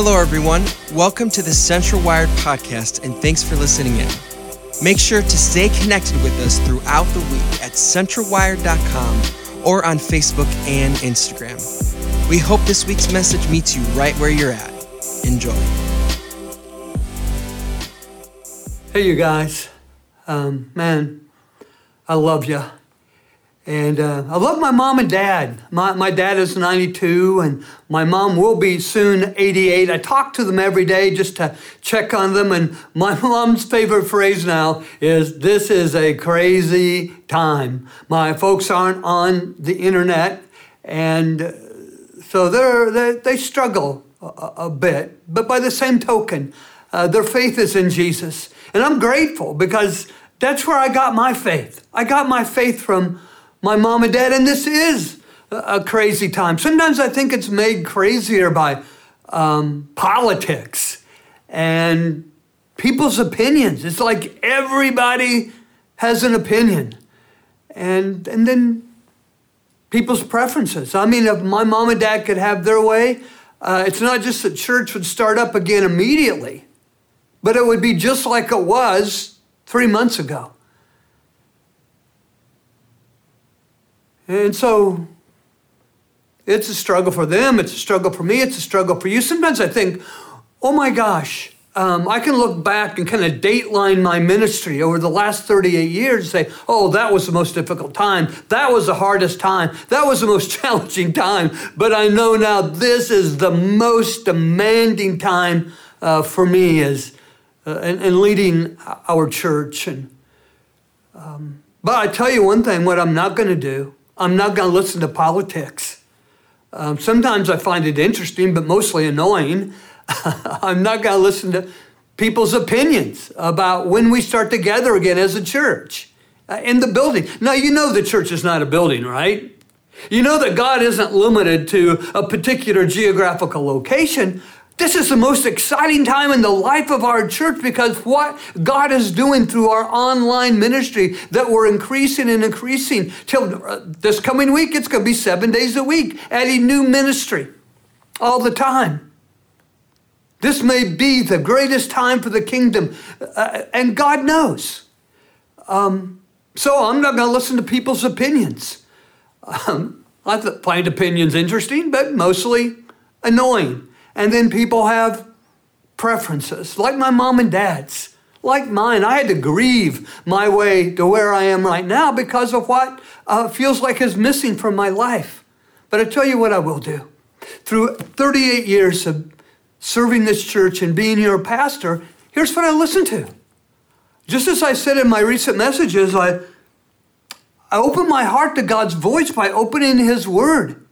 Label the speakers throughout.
Speaker 1: Hello, everyone. Welcome to the Central Wired podcast, and thanks for listening in. Make sure to stay connected with us throughout the week at centralwired.com or on Facebook and Instagram. We hope this week's message meets you right where you're at. Enjoy.
Speaker 2: Hey, you guys. Um, man, I love you. And uh, I love my mom and dad. My, my dad is 92, and my mom will be soon 88. I talk to them every day just to check on them. And my mom's favorite phrase now is This is a crazy time. My folks aren't on the internet, and uh, so they're, they, they struggle a, a, bit. But by the same token, uh, their faith is in Jesus. And I'm grateful because that's where I got my faith. I got my faith from my mom and dad, and this is a crazy time. Sometimes I think it's made crazier by um, politics and people's opinions. It's like everybody has an opinion, and and then people's preferences. I mean, if my mom and dad could have their way, uh, it's not just that church would start up again immediately, but it would be just like it was three months ago. And so it's a struggle for them, it's a struggle for me, it's a struggle for you. Sometimes I think, oh my gosh, um, I can look back and kind of dateline my ministry over the last 38 years and say, oh, that was the most difficult time. That was the hardest time. That was the most challenging time. But I know now this is the most demanding time uh, for me as uh, and, and, leading our church. And um, but I tell you one thing: what I'm not going to do I'm not going to listen to politics. Um, sometimes I find it interesting, but mostly annoying. I'm not going to listen to people's opinions about when we start together again as a church uh, in the building. Now, you know the church is not a building, right? You know that God isn't limited to a particular geographical location. This is the most exciting time in the life of our church because what God is doing through our online ministry that we're increasing and increasing till uh, this coming week, it's going to be seven days a week, adding new ministry all the time. This may be the greatest time for the kingdom, uh, and God knows. Um, so I'm not going to listen to people's opinions. Um, I find opinions interesting, but mostly annoying. And then people have preferences, like my mom and dad's, like mine. I had to grieve my way to where I am right now because of what uh, feels like is missing from my life. But I tell you what I will do. Through 38 years of serving this church and being your pastor, here's what I listen to. Just as I said in my recent messages, I, I open my heart to God's voice by opening His Word.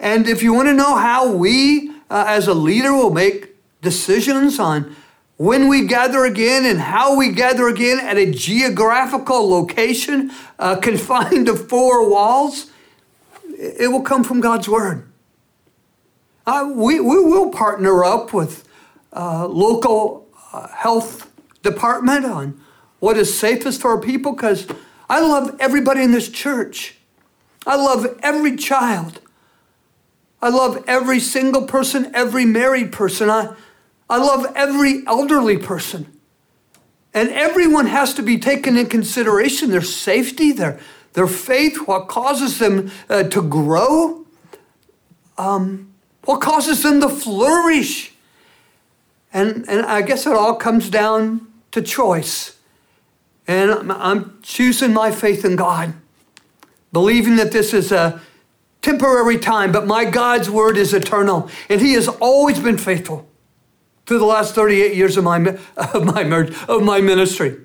Speaker 2: And if you want to know how we uh, as a leader will make decisions on when we gather again and how we gather again at a geographical location uh, confined to four walls, it will come from God's Word. Uh, we, we will partner up with uh, local uh, health department on what is safest for our people because I love everybody in this church. I love every child. I love every single person, every married person. I, I love every elderly person. And everyone has to be taken in consideration their safety, their, their faith, what causes them uh, to grow, um, what causes them to flourish. And, and I guess it all comes down to choice. And I'm, I'm choosing my faith in God, believing that this is a temporary time, but my God's word is eternal. And he has always been faithful through the last 38 years of my, of my, of my ministry.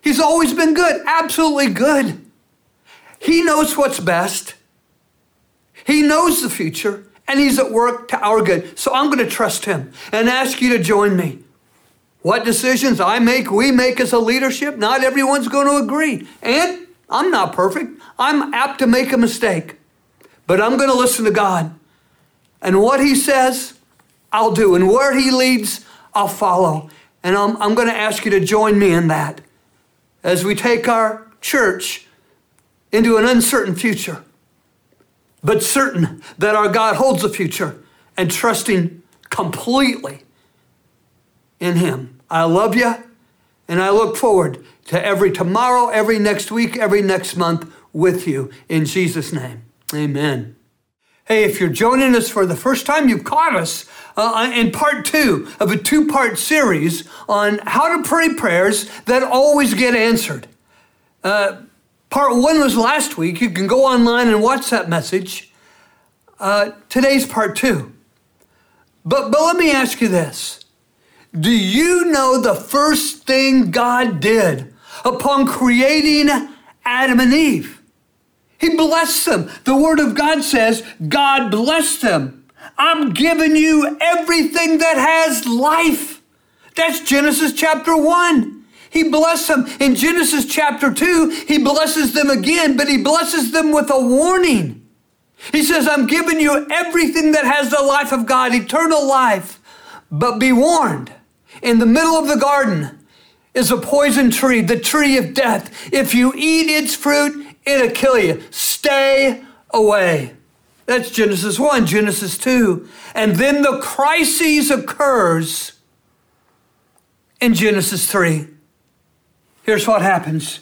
Speaker 2: He's always been good, absolutely good. He knows what's best. He knows the future, and he's at work to our good. So I'm going to trust him and ask you to join me. What decisions I make, we make as a leadership, not everyone's going to agree. And I'm not perfect. I'm apt to make a mistake. But I'm going to listen to God. And what He says, I'll do. And where He leads, I'll follow. And I'm, I'm going to ask you to join me in that as we take our church into an uncertain future, but certain that our God holds the future and trusting completely in Him. I love you, and I look forward to every tomorrow, every next week, every next month with you. In Jesus' name, amen. Hey, if you're joining us for the first time, you've caught us uh, in part two of a two part series on how to pray prayers that always get answered. Uh, part one was last week. You can go online and watch that message. Uh, today's part two. But, but let me ask you this Do you know the first thing God did upon creating Adam and Eve? He blessed them. The Word of God says God blessed them. I'm giving you everything that has life. That's Genesis chapter 1. He blessed them. In Genesis chapter 2, he blesses them again, but he blesses them with a warning. He says, I'm giving you everything that has the life of God, eternal life. But be warned, in the middle of the garden is a poison tree, the tree of death. If you eat its fruit, it'll kill you. Stay away. That's Genesis 1, Genesis 2. And then the crisis occurs in Genesis 3. Here's what happens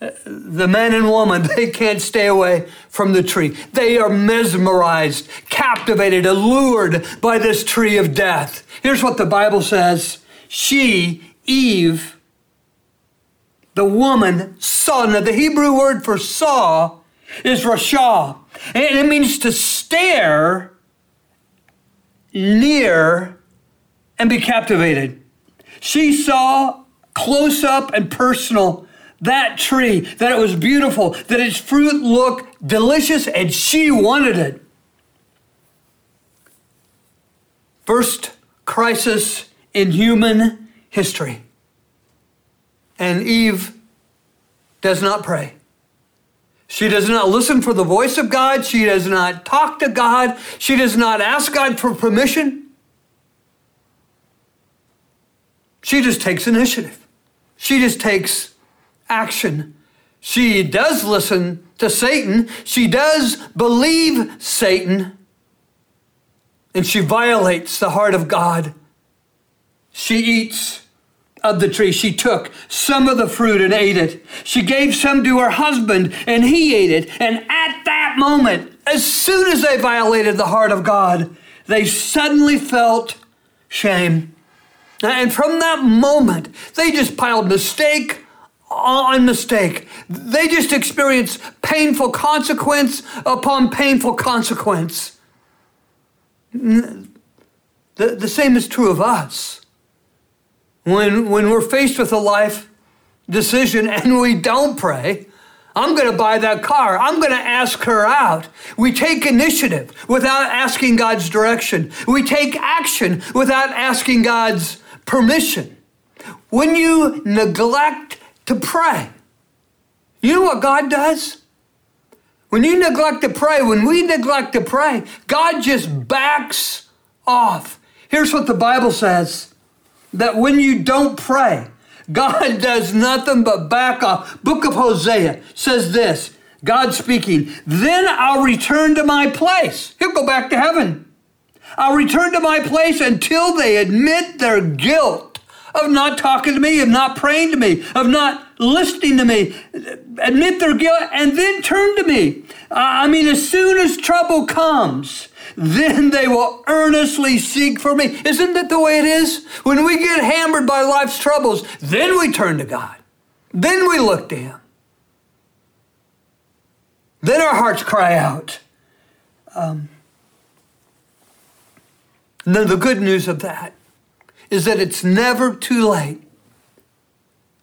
Speaker 2: uh, the man and woman, they can't stay away from the tree. They are mesmerized, captivated, allured by this tree of death. Here's what the Bible says She, Eve, the woman saw. Now, the Hebrew word for saw is rashah, and it means to stare near and be captivated. She saw close up and personal that tree, that it was beautiful, that its fruit looked delicious, and she wanted it. First crisis in human history. And Eve does not pray. She does not listen for the voice of God. She does not talk to God. She does not ask God for permission. She just takes initiative. She just takes action. She does listen to Satan. She does believe Satan. And she violates the heart of God. She eats of the tree. She took some of the fruit and ate it. She gave some to her husband and he ate it. And at that moment, as soon as they violated the heart of God, they suddenly felt shame. And from that moment, they just piled mistake on mistake. They just experienced painful consequence upon painful consequence. The, the same is true of us. When, when we're faced with a life decision and we don't pray, I'm going to buy that car. I'm going to ask her out. We take initiative without asking God's direction. We take action without asking God's permission. When you neglect to pray, you know what God does? When you neglect to pray, when we neglect to pray, God just backs off. Here's what the Bible says that when you don't pray, God does nothing but back off. Book of Hosea says this God speaking, then I'll return to my place. He'll go back to heaven. I'll return to my place until they admit their guilt of not talking to me, of not praying to me, of not listening to me. Admit their guilt and then turn to me. I mean, as soon as trouble comes, then they will earnestly seek for me. Isn't that the way it is? When we get hammered by life's troubles, then we turn to God. Then we look to Him. Then our hearts cry out. Um, then the good news of that is that it's never too late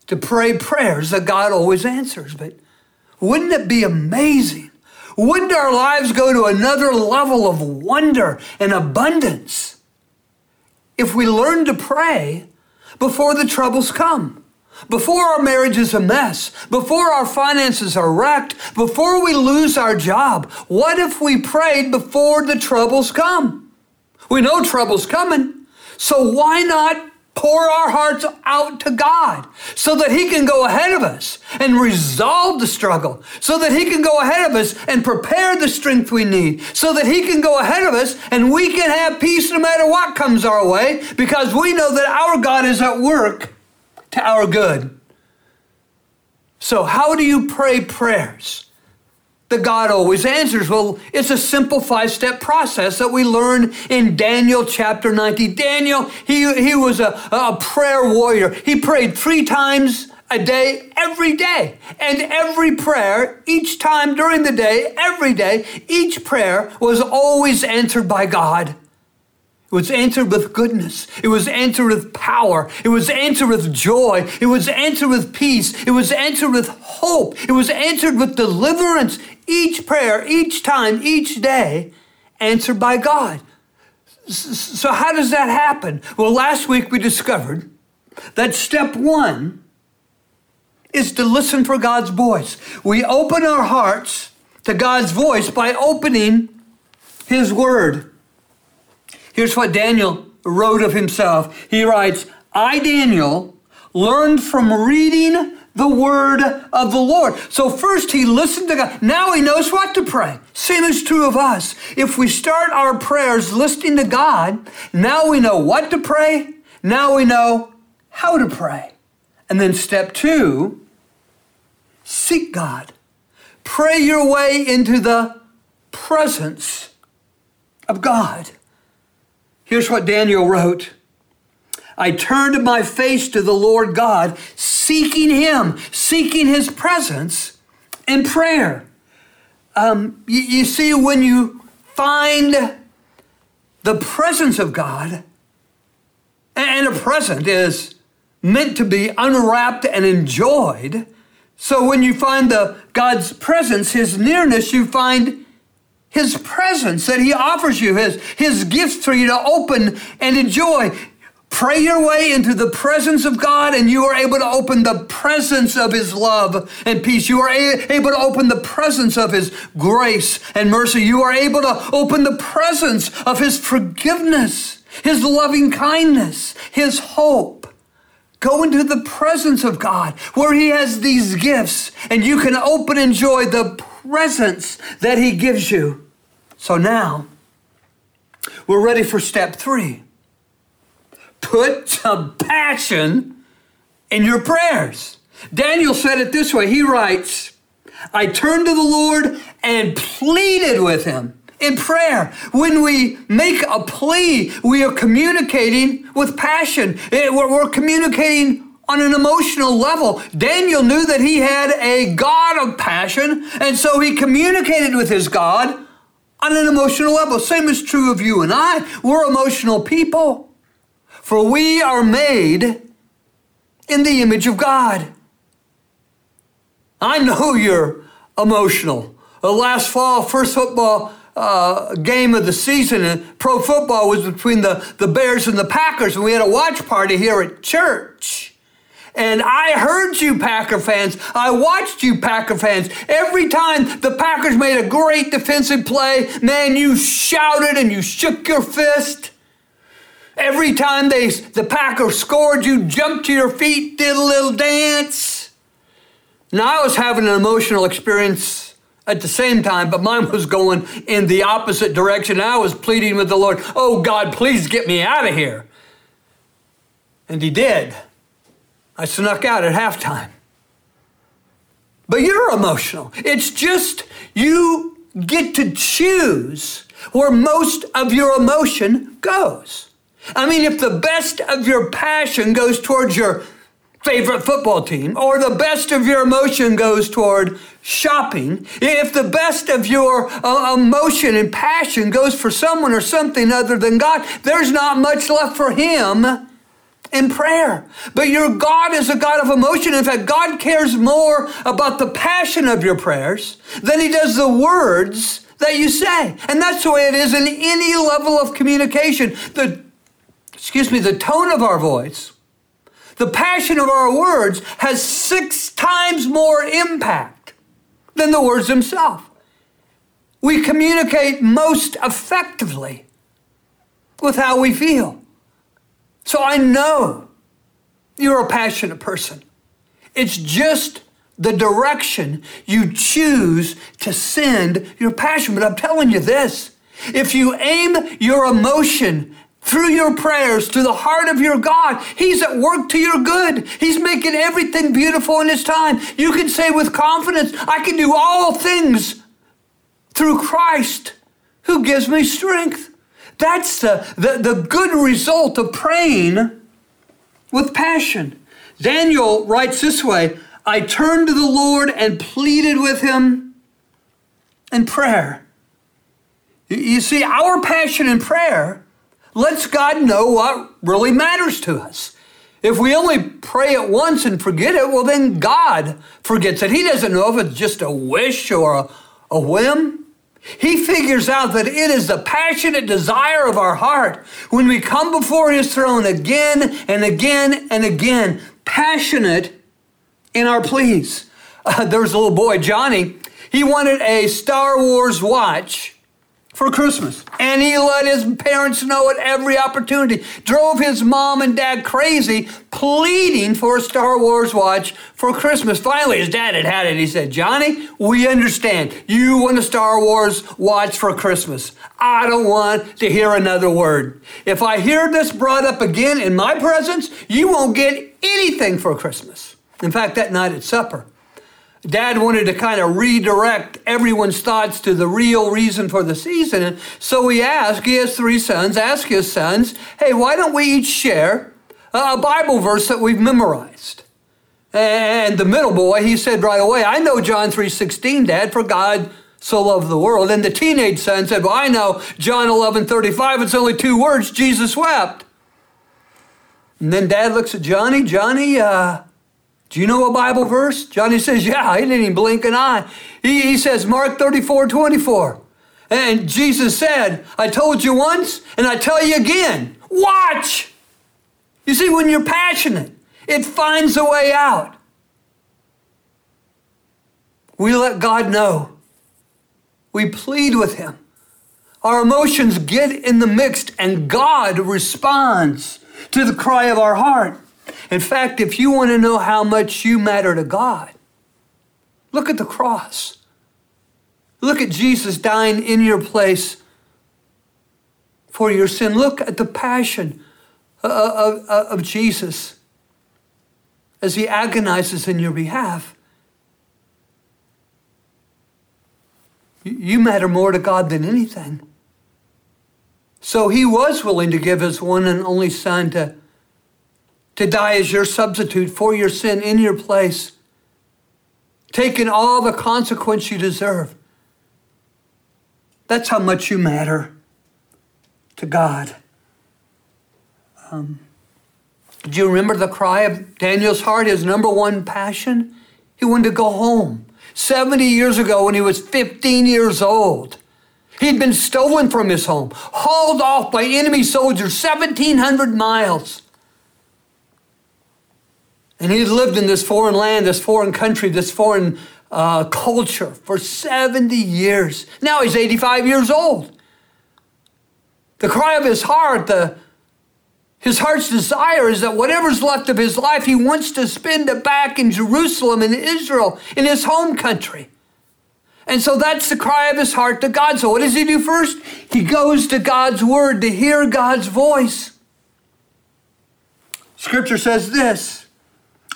Speaker 2: to pray prayers that God always answers. But wouldn't it be amazing wouldn't our lives go to another level of wonder and abundance if we learn to pray before the troubles come? Before our marriage is a mess, before our finances are wrecked, before we lose our job, what if we prayed before the troubles come? We know trouble's coming, so why not pour our hearts out to God so that He can go ahead of us and resolve the struggle, so that He can go ahead of us and prepare the strength we need, so that He can go ahead of us and we can have peace no matter what comes our way because we know that our God is at work to our good. So, how do you pray prayers? That God always answers? Well, it's a simple five step process that we learn in Daniel chapter 90. Daniel, he, he was a, a prayer warrior. He prayed three times a day, every day. And every prayer, each time during the day, every day, each prayer was always answered by God. It was answered with goodness. It was answered with power. It was answered with joy. It was answered with peace. It was answered with hope. It was answered with deliverance. Each prayer, each time, each day, answered by God. So, how does that happen? Well, last week we discovered that step one is to listen for God's voice. We open our hearts to God's voice by opening His Word. Here's what Daniel wrote of himself. He writes, I, Daniel, learned from reading the word of the Lord. So first he listened to God. Now he knows what to pray. Same is true of us. If we start our prayers listening to God, now we know what to pray. Now we know how to pray. And then step two, seek God. Pray your way into the presence of God. Here's what Daniel wrote. I turned my face to the Lord God, seeking Him, seeking His presence in prayer. Um, you, you see, when you find the presence of God, and a present is meant to be unwrapped and enjoyed. So when you find the God's presence, His nearness, you find His presence that He offers you, His, His gifts for you to open and enjoy. Pray your way into the presence of God, and you are able to open the presence of His love and peace. You are a- able to open the presence of His grace and mercy. You are able to open the presence of His forgiveness, His loving kindness, His hope. Go into the presence of God where He has these gifts, and you can open and enjoy the presence that He gives you. So now, we're ready for step three put some passion in your prayers. Daniel said it this way. He writes, I turned to the Lord and pleaded with him in prayer. When we make a plea, we are communicating with passion. Eh, we're communicating on an emotional level. Daniel knew that he had a God of passion, and so he communicated with his God on an emotional level. Same is true of you and I. We're emotional people. For we are made in the image of God. I know you're emotional. The last fall, first football uh, game of the season in pro football was between the, the Bears and the Packers, and we had a watch party here at church. And I heard you, Packer fans. I watched you, Packer fans. Every time the Packers made a great defensive play, man, you shouted and you shook your fist. Every time they the Packers scored, you jumped to your feet, did a little dance. Now I was having an emotional experience at the same time, but mine was going in the opposite direction. I was pleading with the Lord, "Oh God, please get me out of here." And he did. I snuck out at halftime. But you're emotional. It's just you get to choose where most of your emotion goes. I mean, if the best of your passion goes towards your favorite football team, or the best of your emotion goes toward shopping, if the best of your uh, emotion and passion goes for someone or something other than God, there's not much left for Him in prayer. But your God is a God of emotion. In fact, God cares more about the passion of your prayers than He does the words that you say. And that's the way it is in any level of communication. The excuse me, the tone of our voice, the passion of our words has six times more impact than the words themselves. We communicate most effectively with how we feel. So I know you're a passionate person. It's just the direction you choose to send your passion. But I'm telling you this if you aim your emotion through your prayers to the heart of your God, He's at work to your good. He's making everything beautiful in His time. You can say with confidence, I can do all things through Christ who gives me strength. That's the, the, the good result of praying with passion. Daniel writes this way I turned to the Lord and pleaded with him in prayer. You see, our passion in prayer lets God know what really matters to us. If we only pray it once and forget it, well, then God forgets it. He doesn't know if it's just a wish or a, a whim. He figures out that it is the passionate desire of our heart when we come before His throne again and again and again, passionate in our pleas. Uh, there was a little boy, Johnny. He wanted a Star Wars watch for Christmas. And he let his parents know at every opportunity. Drove his mom and dad crazy, pleading for a Star Wars watch for Christmas. Finally, his dad had had it. He said, Johnny, we understand. You want a Star Wars watch for Christmas. I don't want to hear another word. If I hear this brought up again in my presence, you won't get anything for Christmas. In fact, that night at supper, Dad wanted to kind of redirect everyone's thoughts to the real reason for the season. And so he asked, he has three sons, ask his sons, hey, why don't we each share a Bible verse that we've memorized? And the middle boy, he said right away, I know John 3.16, Dad, for God so loved the world. And the teenage son said, well, I know John 11.35, it's only two words, Jesus wept. And then Dad looks at Johnny, Johnny, uh, do you know a Bible verse? Johnny says, Yeah, he didn't even blink an eye. He, he says, Mark 34 24. And Jesus said, I told you once, and I tell you again, watch. You see, when you're passionate, it finds a way out. We let God know. We plead with Him. Our emotions get in the mix, and God responds to the cry of our heart. In fact, if you want to know how much you matter to God, look at the cross. Look at Jesus dying in your place for your sin. Look at the passion uh, uh, of, of, of Jesus as he agonizes in your behalf. You matter more to God than anything. So he was willing to give his one and only son to to die as your substitute for your sin in your place, taking all the consequence you deserve. That's how much you matter to God. Um, do you remember the cry of Daniel's heart, his number one passion? He wanted to go home. 70 years ago, when he was 15 years old, he'd been stolen from his home, hauled off by enemy soldiers 1,700 miles. And he lived in this foreign land, this foreign country, this foreign uh, culture for 70 years. Now he's 85 years old. The cry of his heart, the, his heart's desire is that whatever's left of his life, he wants to spend it back in Jerusalem, in Israel, in his home country. And so that's the cry of his heart to God. So what does he do first? He goes to God's word to hear God's voice. Scripture says this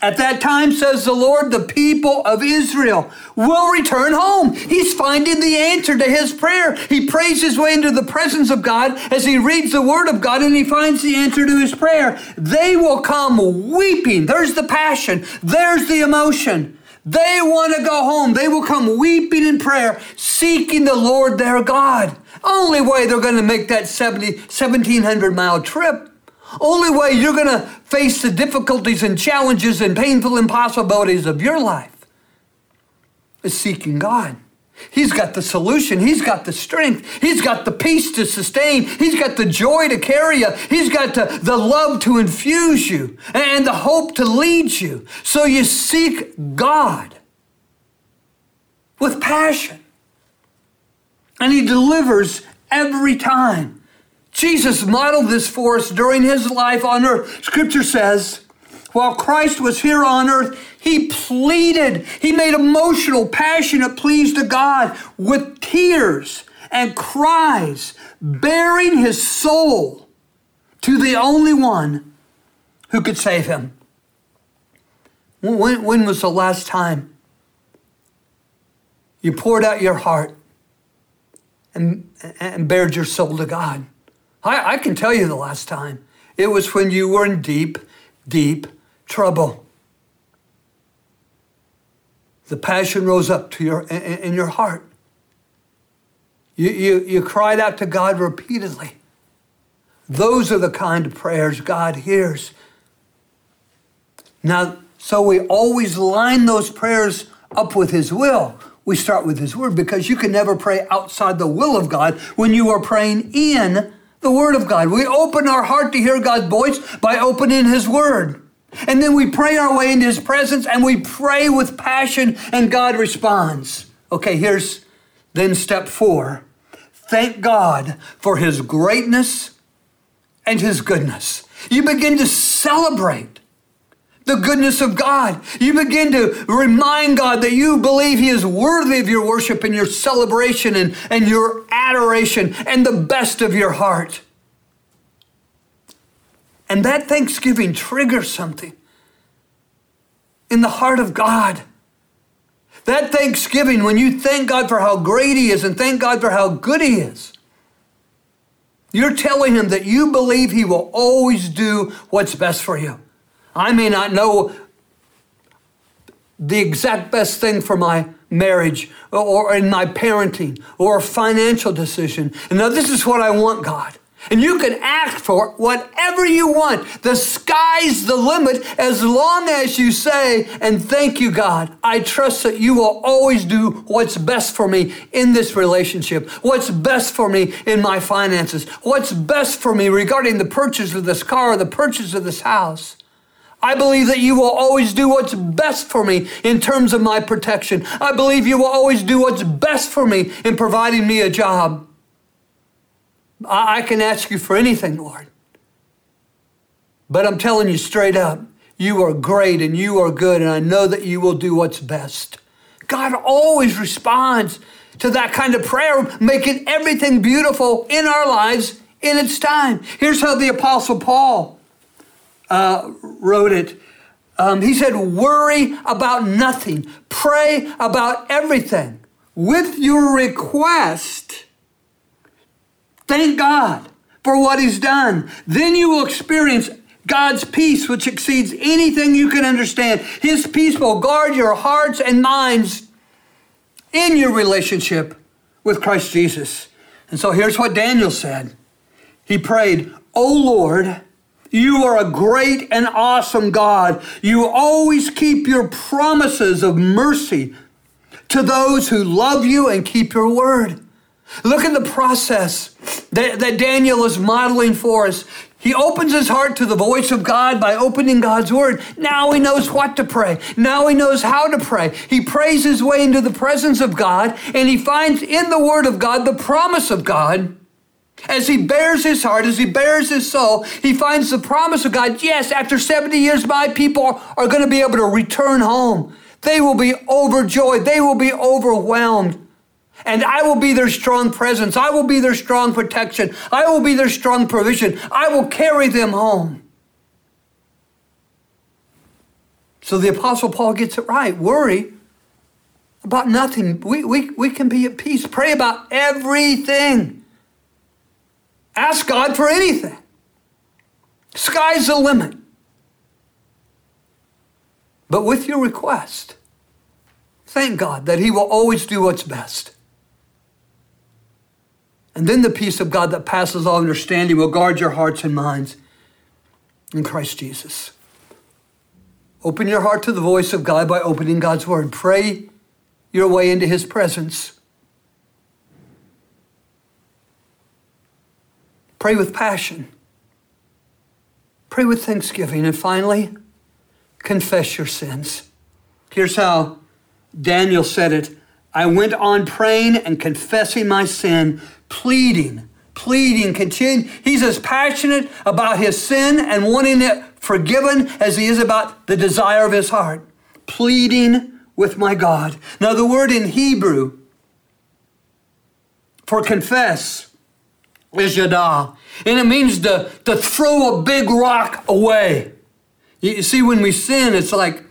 Speaker 2: at that time, says the Lord, the people of Israel will return home. He's finding the answer to his prayer. He prays his way into the presence of God as he reads the word of God and he finds the answer to his prayer. They will come weeping. There's the passion, there's the emotion. They want to go home. They will come weeping in prayer, seeking the Lord their God. Only way they're going to make that 70, 1700 mile trip only way you're going to face the difficulties and challenges and painful impossibilities of your life is seeking God. He's got the solution. He's got the strength. He's got the peace to sustain. He's got the joy to carry you. He's got the, the love to infuse you and the hope to lead you. So you seek God with passion. And He delivers every time. Jesus modeled this for us during his life on earth. Scripture says While Christ was here on earth, he pleaded, he made emotional, passionate pleas to God with tears and cries, baring his soul to the only one who could save him. When, when was the last time you poured out your heart and, and bared your soul to God? I, I can tell you the last time. It was when you were in deep, deep trouble. The passion rose up to your, in, your heart. You, you, you cried out to God repeatedly. Those are the kind of prayers God hears. Now, so we always line those prayers up with His will. We start with His Word because you can never pray outside the will of God when you are praying in the Word of God. We open our heart to hear God's voice by opening His Word. And then we pray our way into His presence and we pray with passion and God responds. Okay, here's then step four. Thank God for His greatness and His goodness. You begin to celebrate the goodness of God. You begin to remind God that you believe He is worthy of your worship and your celebration and, and your adoration and the best of your heart. And that thanksgiving triggers something in the heart of God. That thanksgiving, when you thank God for how great He is and thank God for how good He is, you're telling Him that you believe He will always do what's best for you. I may not know the exact best thing for my marriage or in my parenting or financial decision. And now this is what I want, God. And you can ask for whatever you want. The sky's the limit as long as you say, and thank you, God. I trust that you will always do what's best for me in this relationship, what's best for me in my finances, what's best for me regarding the purchase of this car or the purchase of this house. I believe that you will always do what's best for me in terms of my protection. I believe you will always do what's best for me in providing me a job. I, can ask you for anything, Lord. But I'm telling you straight up, you are great and you are good, and I know that you will do what's best. God always responds to that kind of prayer, making everything beautiful in our lives in its time. Here's how the Apostle Paul uh, wrote it. Um, he said, Worry about nothing, pray about everything. With your request, Thank God for what He's done. Then you will experience God's peace, which exceeds anything you can understand. His peace will guard your hearts and minds in your relationship with Christ Jesus. And so here's what Daniel said He prayed, O Lord, you are a great and awesome God. You always keep your promises of mercy to those who love you and keep your word. Look at the process that, that Daniel is modeling for us. He opens his heart to the voice of God by opening God's word. Now he knows what to pray. Now he knows how to pray. He prays his way into the presence of God and he finds in the word of God the promise of God. As he bares his heart, as he bares his soul, he finds the promise of God. Yes, after 70 years, my people are going to be able to return home. They will be overjoyed. They will be overwhelmed. And I will be their strong presence. I will be their strong protection. I will be their strong provision. I will carry them home. So the Apostle Paul gets it right. Worry about nothing. We, we, we can be at peace. Pray about everything. Ask God for anything. Sky's the limit. But with your request, thank God that He will always do what's best. And then the peace of God that passes all understanding will guard your hearts and minds in Christ Jesus. Open your heart to the voice of God by opening God's word. Pray your way into his presence. Pray with passion. Pray with thanksgiving. And finally, confess your sins. Here's how Daniel said it I went on praying and confessing my sin pleading, pleading, continue. He's as passionate about his sin and wanting it forgiven as he is about the desire of his heart. Pleading with my God. Now, the word in Hebrew for confess is yadah, and it means to, to throw a big rock away. You see, when we sin, it's like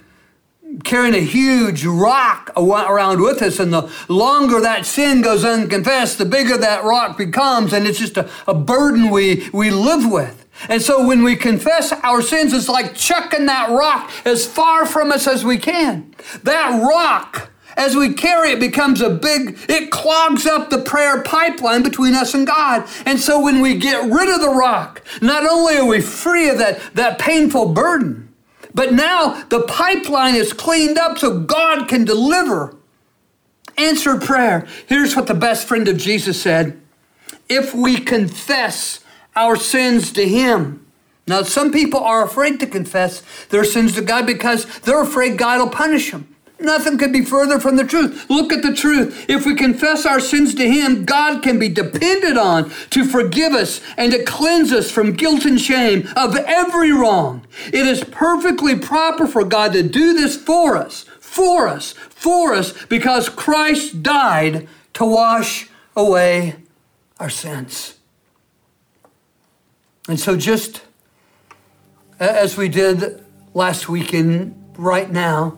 Speaker 2: carrying a huge rock around with us. And the longer that sin goes unconfessed, the bigger that rock becomes. And it's just a, a burden we, we live with. And so when we confess our sins, it's like chucking that rock as far from us as we can. That rock, as we carry it, becomes a big, it clogs up the prayer pipeline between us and God. And so when we get rid of the rock, not only are we free of that, that painful burden, but now the pipeline is cleaned up so God can deliver answered prayer. Here's what the best friend of Jesus said If we confess our sins to Him, now, some people are afraid to confess their sins to God because they're afraid God will punish them. Nothing could be further from the truth. Look at the truth. If we confess our sins to Him, God can be depended on to forgive us and to cleanse us from guilt and shame of every wrong. It is perfectly proper for God to do this for us, for us, for us, because Christ died to wash away our sins. And so, just as we did last weekend, right now,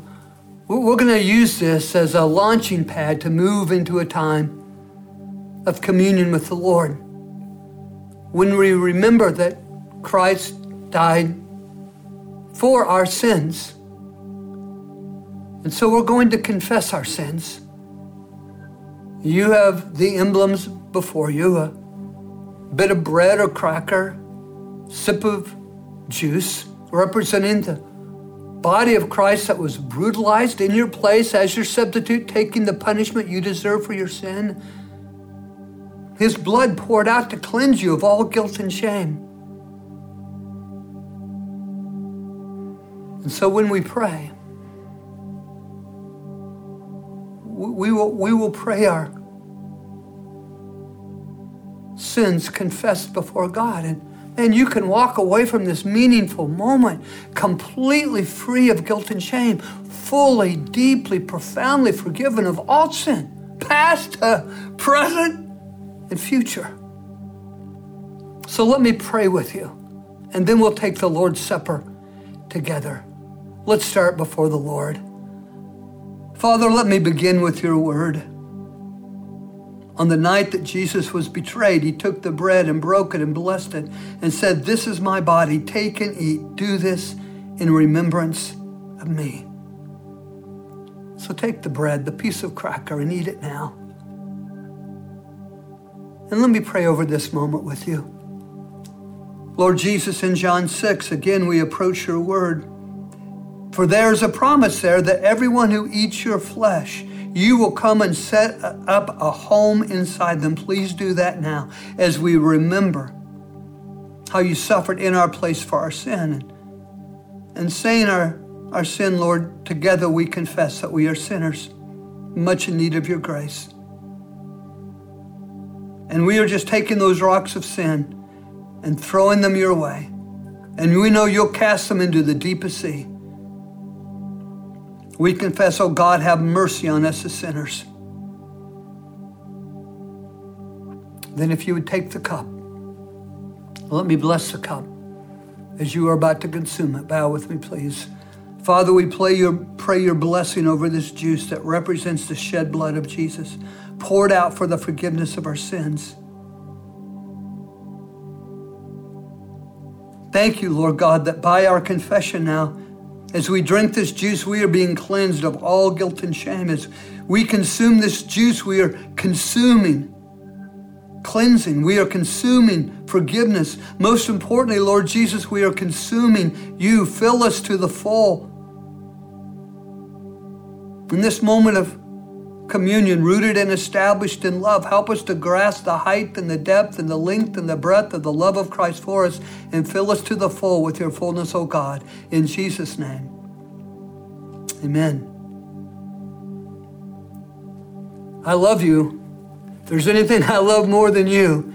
Speaker 2: we're going to use this as a launching pad to move into a time of communion with the Lord. When we remember that Christ died for our sins. And so we're going to confess our sins. You have the emblems before you a bit of bread or cracker, sip of juice representing the body of Christ that was brutalized in your place as your substitute, taking the punishment you deserve for your sin. His blood poured out to cleanse you of all guilt and shame. And so when we pray, we will, we will pray our sins confessed before God. And and you can walk away from this meaningful moment completely free of guilt and shame, fully, deeply, profoundly forgiven of all sin, past, uh, present, and future. So let me pray with you, and then we'll take the Lord's Supper together. Let's start before the Lord. Father, let me begin with your word. On the night that Jesus was betrayed, he took the bread and broke it and blessed it and said, This is my body. Take and eat. Do this in remembrance of me. So take the bread, the piece of cracker, and eat it now. And let me pray over this moment with you. Lord Jesus, in John 6, again we approach your word. For there's a promise there that everyone who eats your flesh you will come and set up a home inside them. Please do that now as we remember how you suffered in our place for our sin. And saying our, our sin, Lord, together we confess that we are sinners, much in need of your grace. And we are just taking those rocks of sin and throwing them your way. And we know you'll cast them into the deepest sea. We confess, oh God, have mercy on us as sinners. Then, if you would take the cup, let me bless the cup as you are about to consume it. Bow with me, please. Father, we pray your, pray your blessing over this juice that represents the shed blood of Jesus, poured out for the forgiveness of our sins. Thank you, Lord God, that by our confession now, as we drink this juice, we are being cleansed of all guilt and shame. As we consume this juice, we are consuming cleansing. We are consuming forgiveness. Most importantly, Lord Jesus, we are consuming you. Fill us to the full. In this moment of communion, rooted and established in love, help us to grasp the height and the depth and the length and the breadth of the love of Christ for us and fill us to the full with your fullness, O God. In Jesus' name. Amen. I love you. If there's anything I love more than you,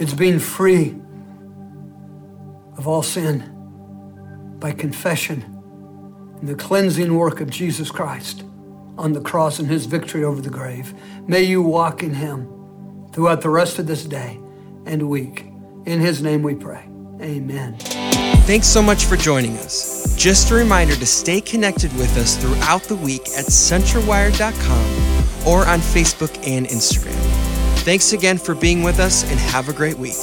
Speaker 2: It's being free of all sin by confession and the cleansing work of Jesus Christ on the cross and his victory over the grave. May you walk in him throughout the rest of this day and week. In his name we pray. Amen.
Speaker 1: Thanks so much for joining us. Just a reminder to stay connected with us throughout the week at centralwired.com or on Facebook and Instagram. Thanks again for being with us and have a great week.